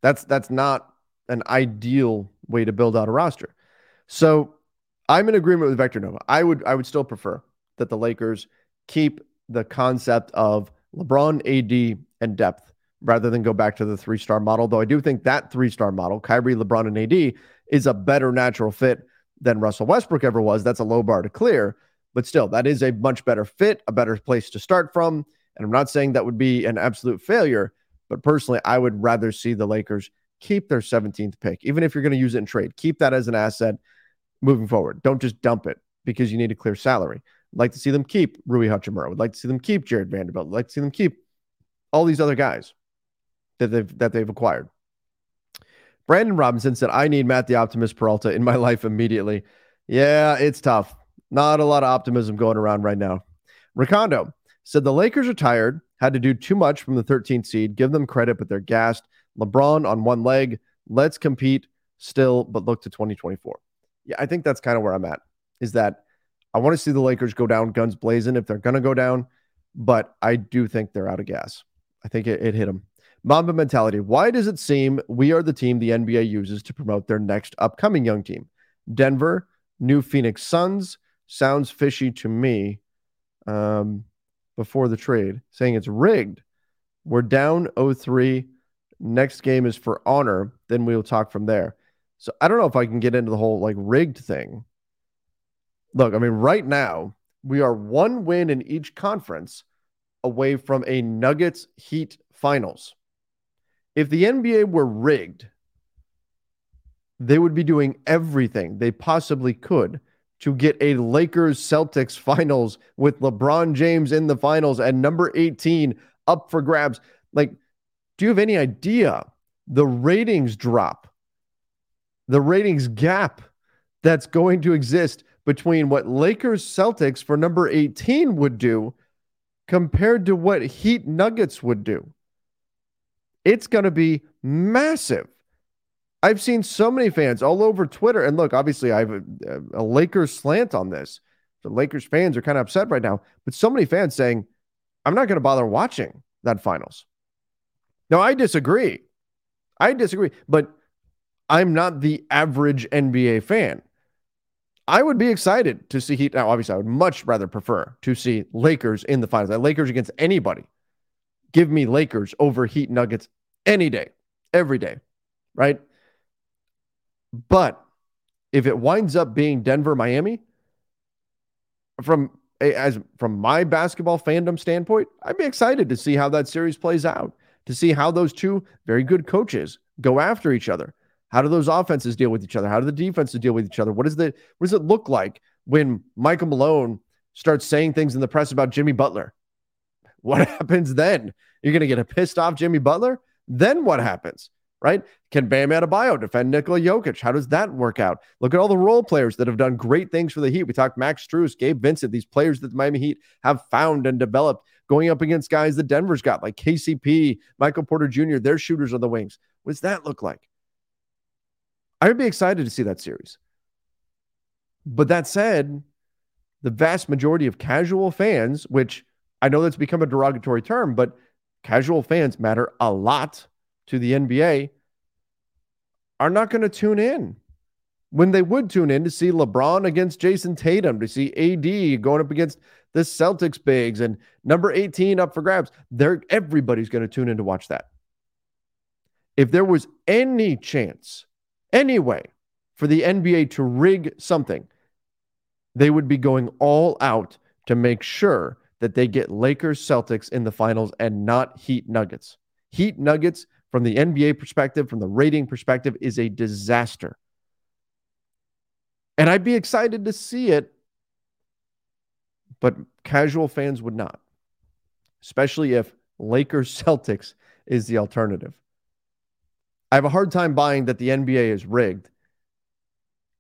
That's that's not an ideal way to build out a roster. So I'm in agreement with Vector Nova. I would I would still prefer that the Lakers keep the concept of LeBron, AD, and depth rather than go back to the three star model. Though I do think that three star model, Kyrie, LeBron, and AD, is a better natural fit than Russell Westbrook ever was. That's a low bar to clear, but still, that is a much better fit, a better place to start from. And I'm not saying that would be an absolute failure, but personally, I would rather see the Lakers keep their 17th pick, even if you're going to use it in trade. Keep that as an asset moving forward. Don't just dump it because you need a clear salary. I'd like to see them keep Rui Hachimura. Would like to see them keep Jared Vanderbilt. I'd like to see them keep all these other guys that they've that they've acquired. Brandon Robinson said, I need Matt the Optimist Peralta in my life immediately. Yeah, it's tough. Not a lot of optimism going around right now. Ricondo said the Lakers are tired, had to do too much from the 13th seed. Give them credit, but they're gassed. LeBron on one leg. Let's compete still, but look to 2024. Yeah, I think that's kind of where I'm at. Is that I want to see the Lakers go down guns blazing if they're going to go down, but I do think they're out of gas. I think it, it hit them. Mamba mentality. Why does it seem we are the team the NBA uses to promote their next upcoming young team? Denver, new Phoenix Suns. Sounds fishy to me um, before the trade, saying it's rigged. We're down 0 Next game is for honor. Then we'll talk from there. So I don't know if I can get into the whole like rigged thing. Look, I mean, right now we are one win in each conference away from a Nuggets Heat finals. If the NBA were rigged, they would be doing everything they possibly could to get a Lakers Celtics finals with LeBron James in the finals and number 18 up for grabs. Like, do you have any idea the ratings drop the ratings gap that's going to exist between what Lakers Celtics for number 18 would do compared to what Heat Nuggets would do. It's going to be massive. I've seen so many fans all over Twitter. And look, obviously, I have a, a Lakers slant on this. The Lakers fans are kind of upset right now, but so many fans saying, I'm not going to bother watching that finals. Now, I disagree. I disagree. But I'm not the average NBA fan. I would be excited to see Heat. Now, obviously, I would much rather prefer to see Lakers in the finals. Lakers against anybody. Give me Lakers over Heat Nuggets any day, every day, right? But if it winds up being Denver, Miami, from as from my basketball fandom standpoint, I'd be excited to see how that series plays out, to see how those two very good coaches go after each other how do those offenses deal with each other? How do the defenses deal with each other? What is the what does it look like when Michael Malone starts saying things in the press about Jimmy Butler? What happens then? You're going to get a pissed off Jimmy Butler? Then what happens? Right? Can Bam Adebayo defend Nikola Jokic? How does that work out? Look at all the role players that have done great things for the Heat. We talked Max Strus, Gabe Vincent, these players that the Miami Heat have found and developed going up against guys that Denver's got, like KCP, Michael Porter Jr., their shooters on the wings. What does that look like? I would be excited to see that series. But that said, the vast majority of casual fans, which I know that's become a derogatory term, but casual fans matter a lot to the NBA, are not going to tune in when they would tune in to see LeBron against Jayson Tatum, to see AD going up against the Celtics bigs and number 18 up for grabs. They're everybody's going to tune in to watch that. If there was any chance, any way for the NBA to rig something, they would be going all out to make sure that they get Lakers Celtics in the finals and not Heat Nuggets. Heat Nuggets, from the NBA perspective, from the rating perspective, is a disaster. And I'd be excited to see it, but casual fans would not, especially if Lakers Celtics is the alternative. I have a hard time buying that the NBA is rigged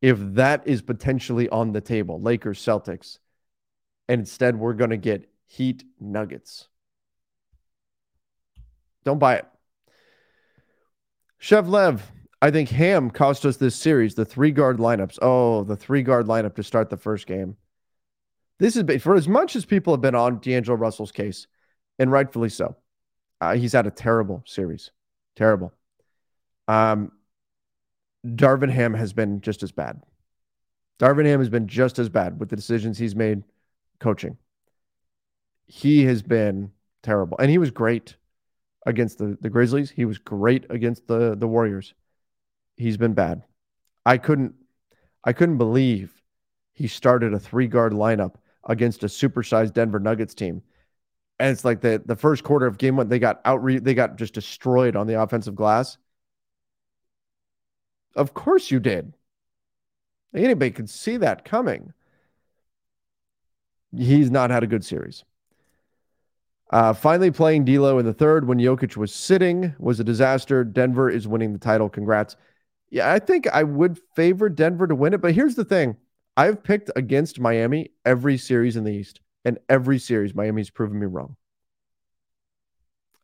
if that is potentially on the table, Lakers Celtics. And instead, we're going to get Heat Nuggets. Don't buy it. Chev Lev, I think Ham cost us this series, the three guard lineups. Oh, the three guard lineup to start the first game. This is for as much as people have been on D'Angelo Russell's case, and rightfully so. Uh, he's had a terrible series. Terrible. Um, Darvin Ham has been just as bad. Darvin Ham has been just as bad with the decisions he's made coaching. He has been terrible. And he was great against the, the Grizzlies. He was great against the, the Warriors. He's been bad. I couldn't I couldn't believe he started a three guard lineup against a supersized Denver Nuggets team. And it's like the the first quarter of game one, they got out they got just destroyed on the offensive glass. Of course you did. Anybody could see that coming. He's not had a good series. Uh, finally, playing D'Lo in the third when Jokic was sitting was a disaster. Denver is winning the title. Congrats. Yeah, I think I would favor Denver to win it. But here's the thing I've picked against Miami every series in the East, and every series, Miami's proven me wrong.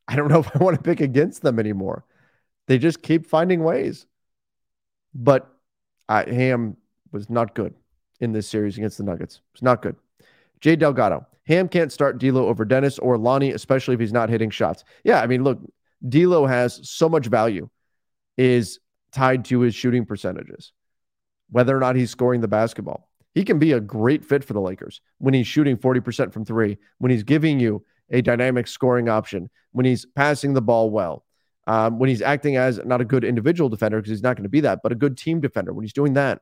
I don't know if I want to pick against them anymore. They just keep finding ways. But Ham was not good in this series against the Nuggets. It's not good. Jay Delgado. Ham can't start D'Lo over Dennis or Lonnie, especially if he's not hitting shots. Yeah, I mean, look, D'Lo has so much value, is tied to his shooting percentages, whether or not he's scoring the basketball. He can be a great fit for the Lakers when he's shooting 40% from three, when he's giving you a dynamic scoring option, when he's passing the ball well, um, when he's acting as not a good individual defender, because he's not going to be that, but a good team defender. When he's doing that,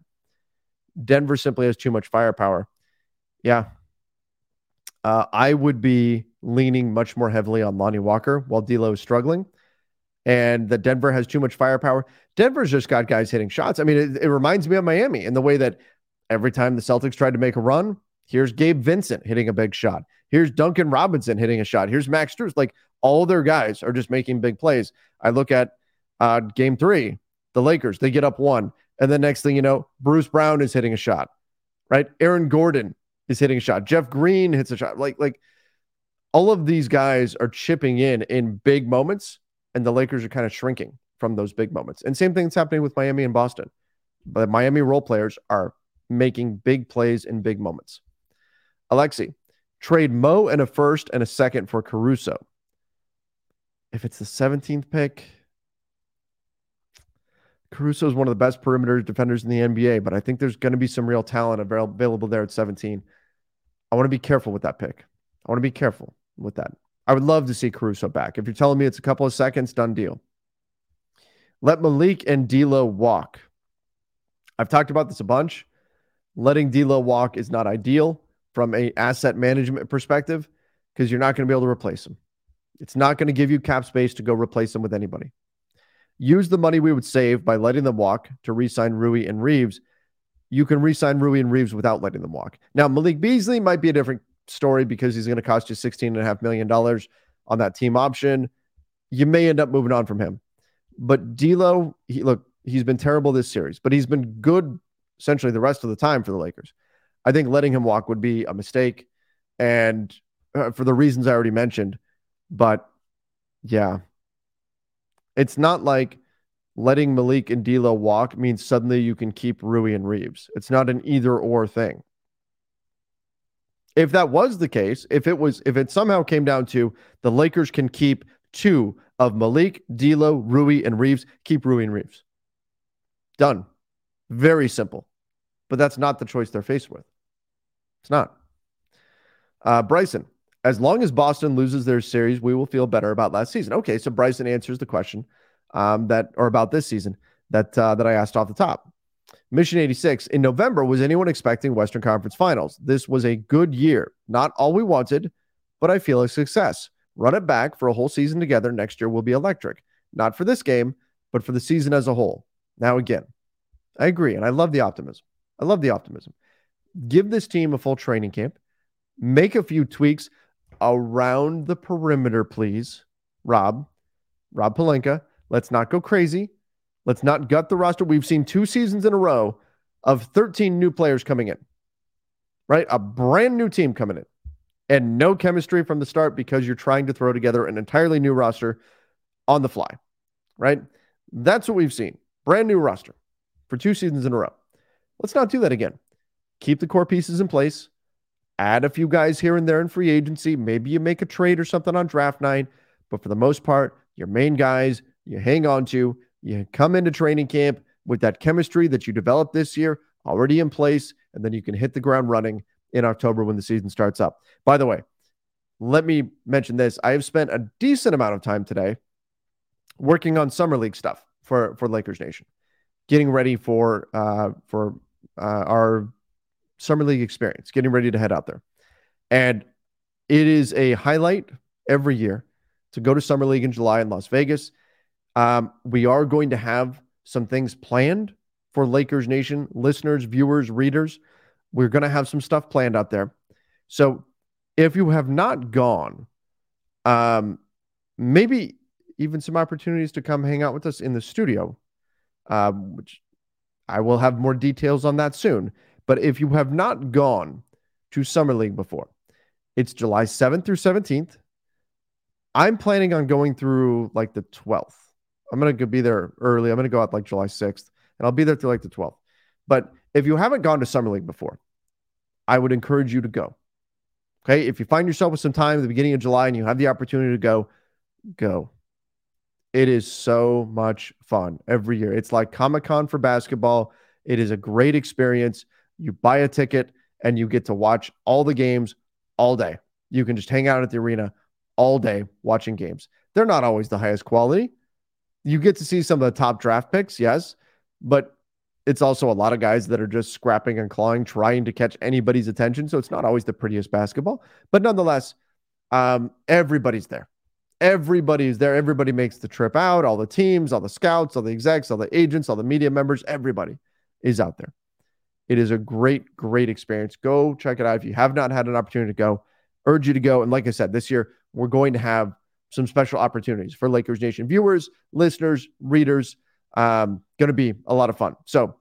Denver simply has too much firepower. Yeah, uh, I would be leaning much more heavily on Lonnie Walker while D'Lo is struggling, and that Denver has too much firepower. Denver's just got guys hitting shots. I mean, it, it reminds me of Miami in the way that every time the Celtics tried to make a run, here's Gabe Vincent hitting a big shot. Here's Duncan Robinson hitting a shot. Here's Max Strus. Like all their guys are just making big plays. I look at uh, game three, the Lakers, they get up one. And the next thing you know, Bruce Brown is hitting a shot, right? Aaron Gordon is hitting a shot. Jeff Green hits a shot. Like, like all of these guys are chipping in in big moments, and the Lakers are kind of shrinking from those big moments. And same thing's happening with Miami and Boston. But Miami role players are making big plays in big moments. Alexi, trade Mo and a first and a second for Caruso. If it's the 17th pick, Caruso is one of the best perimeter defenders in the NBA, but I think there's going to be some real talent available there at 17. I want to be careful with that pick. I want to be careful with that. I would love to see Caruso back. If you're telling me it's a couple of seconds, done deal. Let Malik and D'Lo walk. I've talked about this a bunch. Letting D'Lo walk is not ideal from a asset management perspective because you're not going to be able to replace him. It's not going to give you cap space to go replace them with anybody. Use the money we would save by letting them walk to re-sign Rui and Reaves. you can re-sign Rui and Reaves without letting them walk. Now, Malik Beasley might be a different story because he's going to cost you $16.5 million on that team option. You may end up moving on from him. But D'Lo, he, look, he's been terrible this series, but he's been good essentially the rest of the time for the Lakers. I think letting him walk would be a mistake, and uh, for the reasons I already mentioned. But yeah, it's not like letting Malik and D'Lo walk means suddenly you can keep Rui and Reaves. It's not an either or thing. If that was the case, if it was, if it somehow came down to the Lakers can keep two of Malik, D'Lo, Rui, and Reaves, keep Rui and Reaves. Done. Very simple. But that's not the choice they're faced with. It's not. Uh, Bryson, as long as Boston loses their series, we will feel better about last season. Okay, so Bryson answers the question um, that, or about this season that uh, that I asked off the top. Mission 86 in November. Was anyone expecting Western Conference Finals? This was a good year. Not all we wanted, but I feel a success. Run it back for a whole season together. Next year will be electric. Not for this game, but for the season as a whole. Now, again, I agree. And I love the optimism. I love the optimism. Give this team a full training camp, make a few tweaks around the perimeter, please. Rob, Rob Pelinka. Let's not go crazy. Let's not gut the roster. We've seen two seasons in a row of 13 new players coming in, right? A brand new team coming in and no chemistry from the start because you're trying to throw together an entirely new roster on the fly, right? That's what we've seen. Brand new roster for two seasons in a row. Let's not do that again. Keep the core pieces in place. Add a few guys here and there in free agency. Maybe you make a trade or something on draft night. But for the most part, your main guys you hang on to. You come into training camp with that chemistry that you developed this year already in place, and then you can hit the ground running in October when the season starts up. By the way, let me mention this. I have spent a decent amount of time today working on summer league stuff for for Lakers Nation, getting ready for uh, for uh, our summer league experience, getting ready to head out there, and it is a highlight every year to go to summer league in July in Las Vegas. Um, we are going to have some things planned for Lakers Nation listeners, viewers, readers. We're going to have some stuff planned out there. So if you have not gone, um, maybe even some opportunities to come hang out with us in the studio, um, which I will have more details on that soon. But if you have not gone to Summer League before, it's July 7th through 17th. I'm planning on going through like the 12th. I'm going to be there early. I'm going to go out like July 6th and I'll be there through like the 12th. But if you haven't gone to Summer League before, I would encourage you to go. Okay. If you find yourself with some time at the beginning of July and you have the opportunity to go, go. It is so much fun every year. It's like Comic Con for basketball. It is a great experience. You buy a ticket and you get to watch all the games all day. You can just hang out at the arena all day watching games. They're not always the highest quality. You get to see some of the top draft picks, yes, but it's also a lot of guys that are just scrapping and clawing, trying to catch anybody's attention. So it's not always the prettiest basketball, but nonetheless, um, everybody's there. Everybody's there. Everybody makes the trip out. All the teams, all the scouts, all the execs, all the agents, all the media members, everybody is out there. It is a great, great experience. Go check it out. If you have not had an opportunity to go, urge you to go. And like I said, this year we're going to have some special opportunities for Lakers Nation viewers, listeners, readers. Um, going to be a lot of fun. So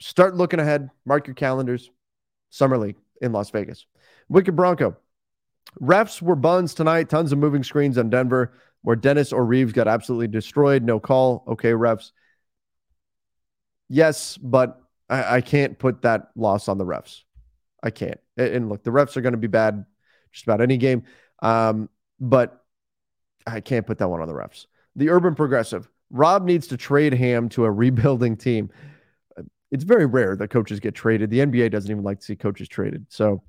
start looking ahead. Mark your calendars. Summer League in Las Vegas. Wicked Bronco. Refs were buns tonight. Tons of moving screens on Denver where Dennis or Reaves got absolutely destroyed. No call. Okay, refs. Yes, but I, I can't put that loss on the refs. I can't. And look, the refs are going to be bad just about any game. Um, but I can't put that one on the refs. The urban progressive. Rob needs to trade Ham to a rebuilding team. It's very rare that coaches get traded. The NBA doesn't even like to see coaches traded. So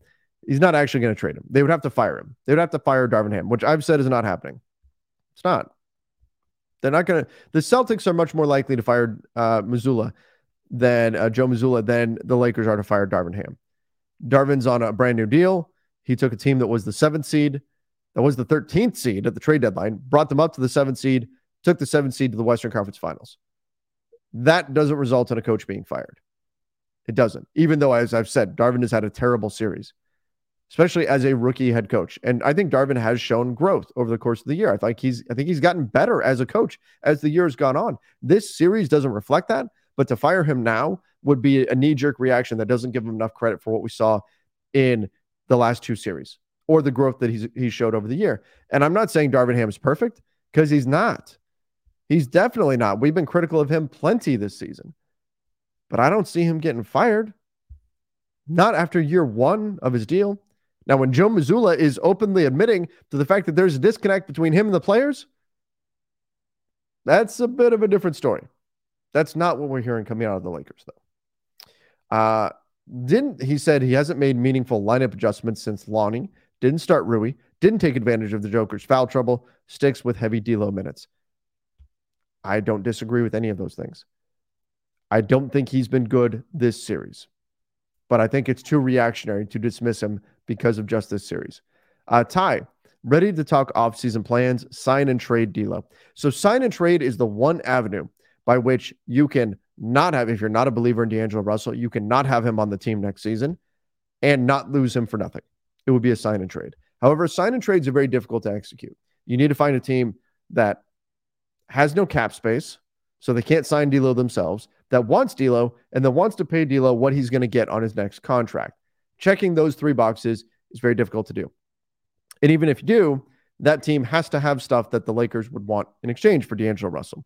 he's not actually going to trade him. They would have to fire him. They would have to fire Darvin Ham, which I've said is not happening. It's not. They're not going to. The Celtics are much more likely to fire uh, Mazzulla than uh, Joe Mazzulla then the Lakers are to fire Darvin Ham. Darvin's on a brand new deal. He took a team that was the seventh seed, that was the 13th seed at the trade deadline, brought them up to the seventh seed, took the seventh seed to the Western Conference Finals. That doesn't result in a coach being fired. It doesn't. Even though, as I've said, Darvin has had a terrible series, especially as a rookie head coach. And I think Darvin has shown growth over the course of the year. I think he's I think he's gotten better as a coach as the year has gone on. This series doesn't reflect that, but to fire him now would be a knee-jerk reaction that doesn't give him enough credit for what we saw in the last two series or the growth that he's he showed over the year. And I'm not saying Darvin is perfect because he's not. He's definitely not. We've been critical of him plenty this season, but I don't see him getting fired. Not after year one of his deal. Now, when Joe Mazzulla is openly admitting to the fact that there's a disconnect between him and the players, that's a bit of a different story. That's not what we're hearing coming out of the Lakers, though. Uh, didn't he said he hasn't made meaningful lineup adjustments since Lonnie, didn't start Rui, didn't take advantage of the Joker's foul trouble, sticks with heavy D'Lo minutes. I don't disagree with any of those things. I don't think he's been good this series, but I think it's too reactionary to dismiss him because of just this series. Uh, Ty, ready to talk offseason plans, sign and trade D'Lo. So sign and trade is the one avenue by which you can not have, if you're not a believer in D'Angelo Russell, you can not have him on the team next season and not lose him for nothing. It would be a sign and trade. However, sign and trades are very difficult to execute. You need to find a team that has no cap space, so they can't sign D'Lo themselves, that wants D'Lo, and that wants to pay D'Lo what he's going to get on his next contract. Checking those three boxes is very difficult to do. And even if you do, that team has to have stuff that the Lakers would want in exchange for D'Angelo Russell.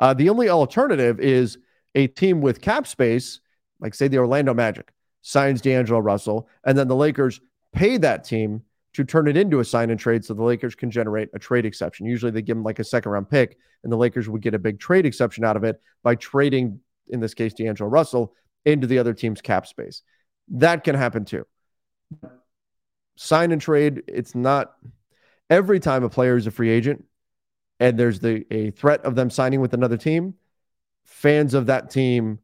Uh, the only alternative is a team with cap space, like say the Orlando Magic, signs D'Angelo Russell, and then the Lakers pay that team to turn it into a sign and trade so the Lakers can generate a trade exception. Usually they give them like a second round pick, and the Lakers would get a big trade exception out of it by trading, in this case, D'Angelo Russell into the other team's cap space. That can happen too. Sign and trade, it's not every time a player is a free agent and there's the a threat of them signing with another team, fans of that team,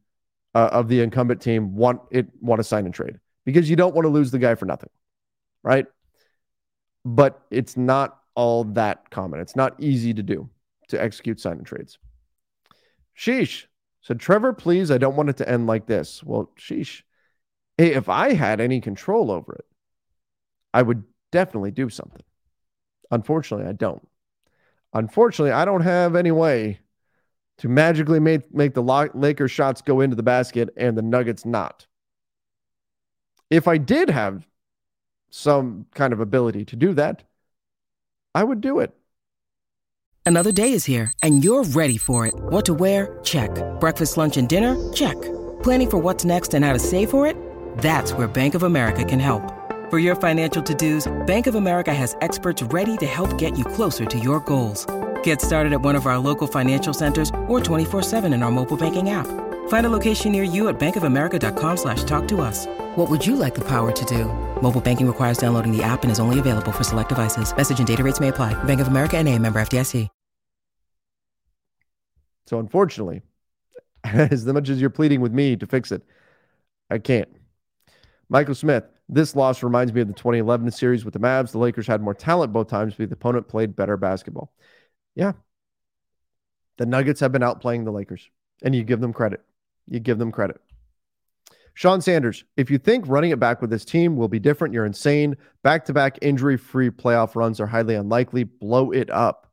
uh, of the incumbent team, want it want to sign and trade because you don't want to lose the guy for nothing, right? But it's not all that common. It's not easy to do to execute sign and trades. Sheesh said, Trevor, please, I don't want it to end like this. Well, sheesh. Hey, if I had any control over it, I would definitely do something. Unfortunately, I don't. Unfortunately, I don't have any way to magically make, make the Lakers shots go into the basket and the Nuggets not. If I did have some kind of ability to do that, I would do it. Another day is here and you're ready for it. What to wear? Check. Breakfast, lunch, and dinner? Check. Planning for what's next and how to save for it? That's where Bank of America can help. For your financial to-dos, Bank of America has experts ready to help get you closer to your goals. Get started at one of our local financial centers or 24-7 in our mobile banking app. Find a location near you at bankofamerica.com slash talk to us. What would you like the power to do? Mobile banking requires downloading the app and is only available for select devices. Message and data rates may apply. Bank of America and a member FDIC. So unfortunately, as much as you're pleading with me to fix it, I can't. Michael Smith, this loss reminds me of the 2011 series with the Mavs. The Lakers had more talent both times, but the opponent played better basketball. Yeah. The Nuggets have been outplaying the Lakers, and you give them credit. You give them credit. Sean Sanders, if you think running it back with this team will be different, you're insane. Back to back injury free playoff runs are highly unlikely. Blow it up.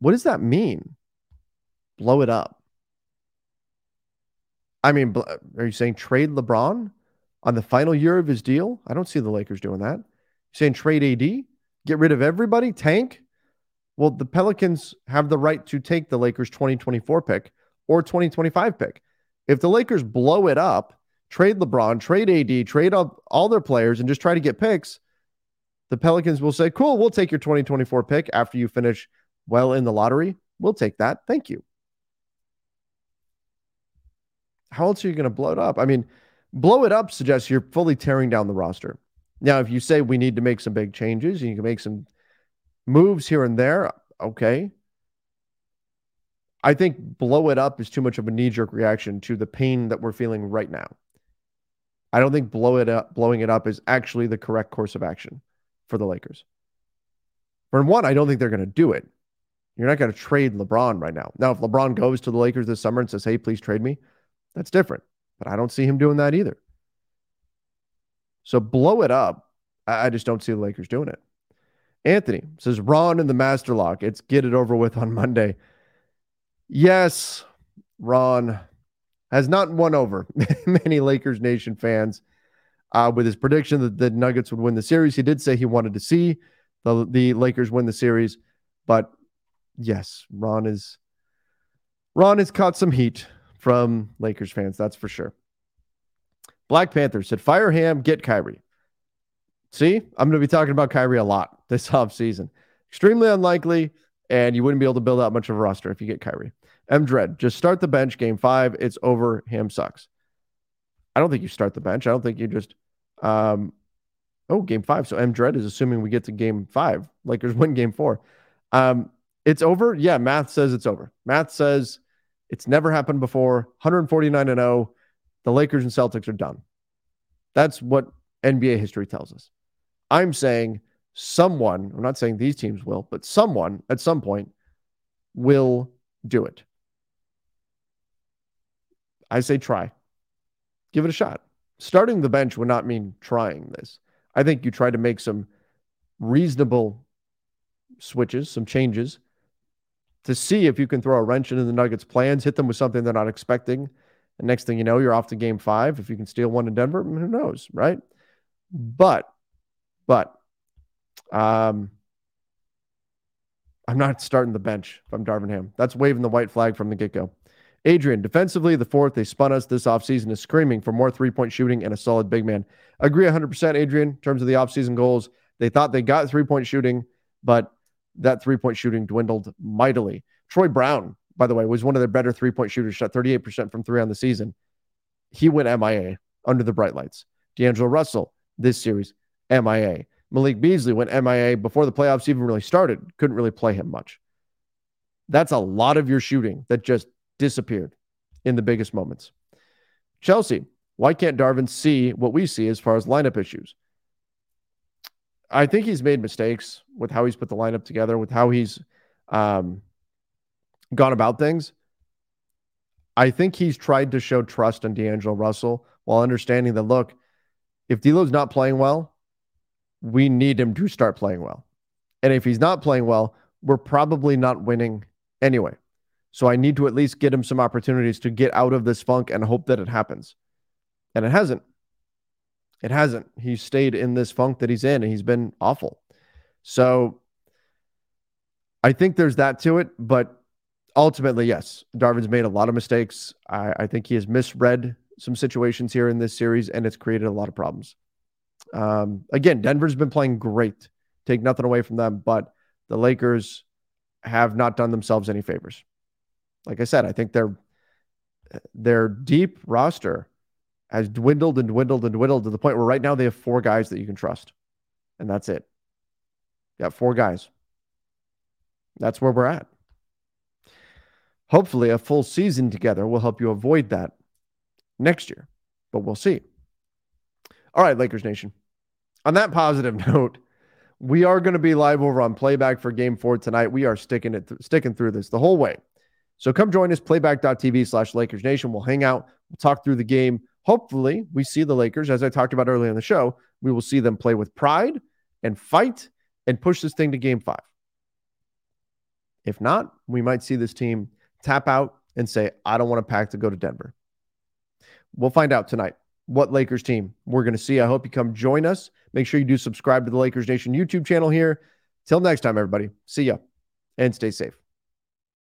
What does that mean? Blow it up. I mean, are you saying trade LeBron? On the final year of his deal. I don't see the Lakers doing that. saying trade AD, get rid of everybody, tank. Well, the Pelicans have the right to take the Lakers 2024 pick or 2025 pick. If the Lakers blow it up, trade LeBron, trade AD, trade all, all their players, and just try to get picks, the Pelicans will say, Cool, we'll take your 2024 pick after you finish well in the lottery. We'll take that. Thank you. How else are you going to blow it up? I mean, Blow it up suggests you're fully tearing down the roster. Now, if you say we need to make some big changes and you can make some moves here and there, okay. I think blow it up is too much of a knee jerk reaction to the pain that we're feeling right now. I don't think blow it up, blowing it up is actually the correct course of action for the Lakers. For one, I don't think they're going to do it. You're not going to trade LeBron right now. Now, if LeBron goes to the Lakers this summer and says, "Hey, please trade me," that's different. But I don't see him doing that either. So blow it up. I just don't see the Lakers doing it. Anthony says Ron in the master lock. It's get it over with on Monday. Yes, Ron has not won over many Lakers Nation fans uh, with his prediction that the Nuggets would win the series. He did say he wanted to see the, the Lakers win the series, but yes, Ron is Ron has caught some heat from Lakers fans, that's for sure. Black Panther said, Fire Ham, get Kyrie. See, I'm going to be talking about Kyrie a lot this offseason. Extremely unlikely, and you wouldn't be able to build out much of a roster if you get Kyrie. M Dread, just start the bench game five. It's over. Ham sucks. I don't think you start the bench. I don't think you just um oh game five. So M Dread is assuming we get to game five. Lakers win game four. Um it's over. Yeah, math says it's over. Math says it's never happened before. 149 and 0. The Lakers and Celtics are done. That's what NBA history tells us. I'm saying someone, I'm not saying these teams will, but someone at some point will do it. I say try. Give it a shot. Starting the bench would not mean trying this. I think you try to make some reasonable switches, some changes to see if you can throw a wrench into the Nuggets' plans, hit them with something they're not expecting. And next thing you know, you're off to game five. If you can steal one in Denver, who knows, right? But, but, um, I'm not starting the bench if I'm Darvin Ham. That's waving the white flag from the get go. Adrian, defensively, the fourth they spun us this offseason is screaming for more three point shooting and a solid big man. Agree 100%, Adrian, in terms of the offseason goals. They thought they got three point shooting, but that three point shooting dwindled mightily. Troy Brown, by the way, was one of their better three point shooters, shot 38% from three on the season. He went MIA under the bright lights. D'Angelo Russell, this series, MIA. Malik Beasley went MIA before the playoffs even really started. Couldn't really play him much. That's a lot of your shooting that just disappeared in the biggest moments. Chelsea, why can't Darvin see what we see as far as lineup issues? I think he's made mistakes with how he's put the lineup together, with how he's um, gone about things. I think he's tried to show trust in D'Angelo Russell while understanding that, look, if D'Lo's not playing well, we need him to start playing well. And if he's not playing well, we're probably not winning anyway. So I need to at least get him some opportunities to get out of this funk and hope that it happens. And it hasn't. It hasn't. He's stayed in this funk that he's in and he's been awful. So I think there's that to it. But ultimately, yes, Darvin's made a lot of mistakes. I, I think he has misread some situations here in this series and it's created a lot of problems. Um, again, Denver's been playing great. Take nothing away from them, but the Lakers have not done themselves any favors. Like I said, I think their their deep roster has dwindled and dwindled and dwindled to the point where right now they have four guys that you can trust. And that's it. Got four guys. That's where we're at. Hopefully, a full season together will help you avoid that next year, but we'll see. All right, Lakers Nation. On that positive note, we are going to be live over on playback for game four tonight. We are sticking it, th- sticking through this the whole way. So come join us, playback.tv slash Lakers Nation. We'll hang out, we'll talk through the game. Hopefully, we see the Lakers, as I talked about earlier in the show, we will see them play with pride and fight and push this thing to game five. If not, we might see this team tap out and say, I don't want to pack to go to Denver. We'll find out tonight what Lakers team we're going to see. I hope you come join us. Make sure you do subscribe to the Lakers Nation YouTube channel here. Till next time, everybody. See ya and stay safe.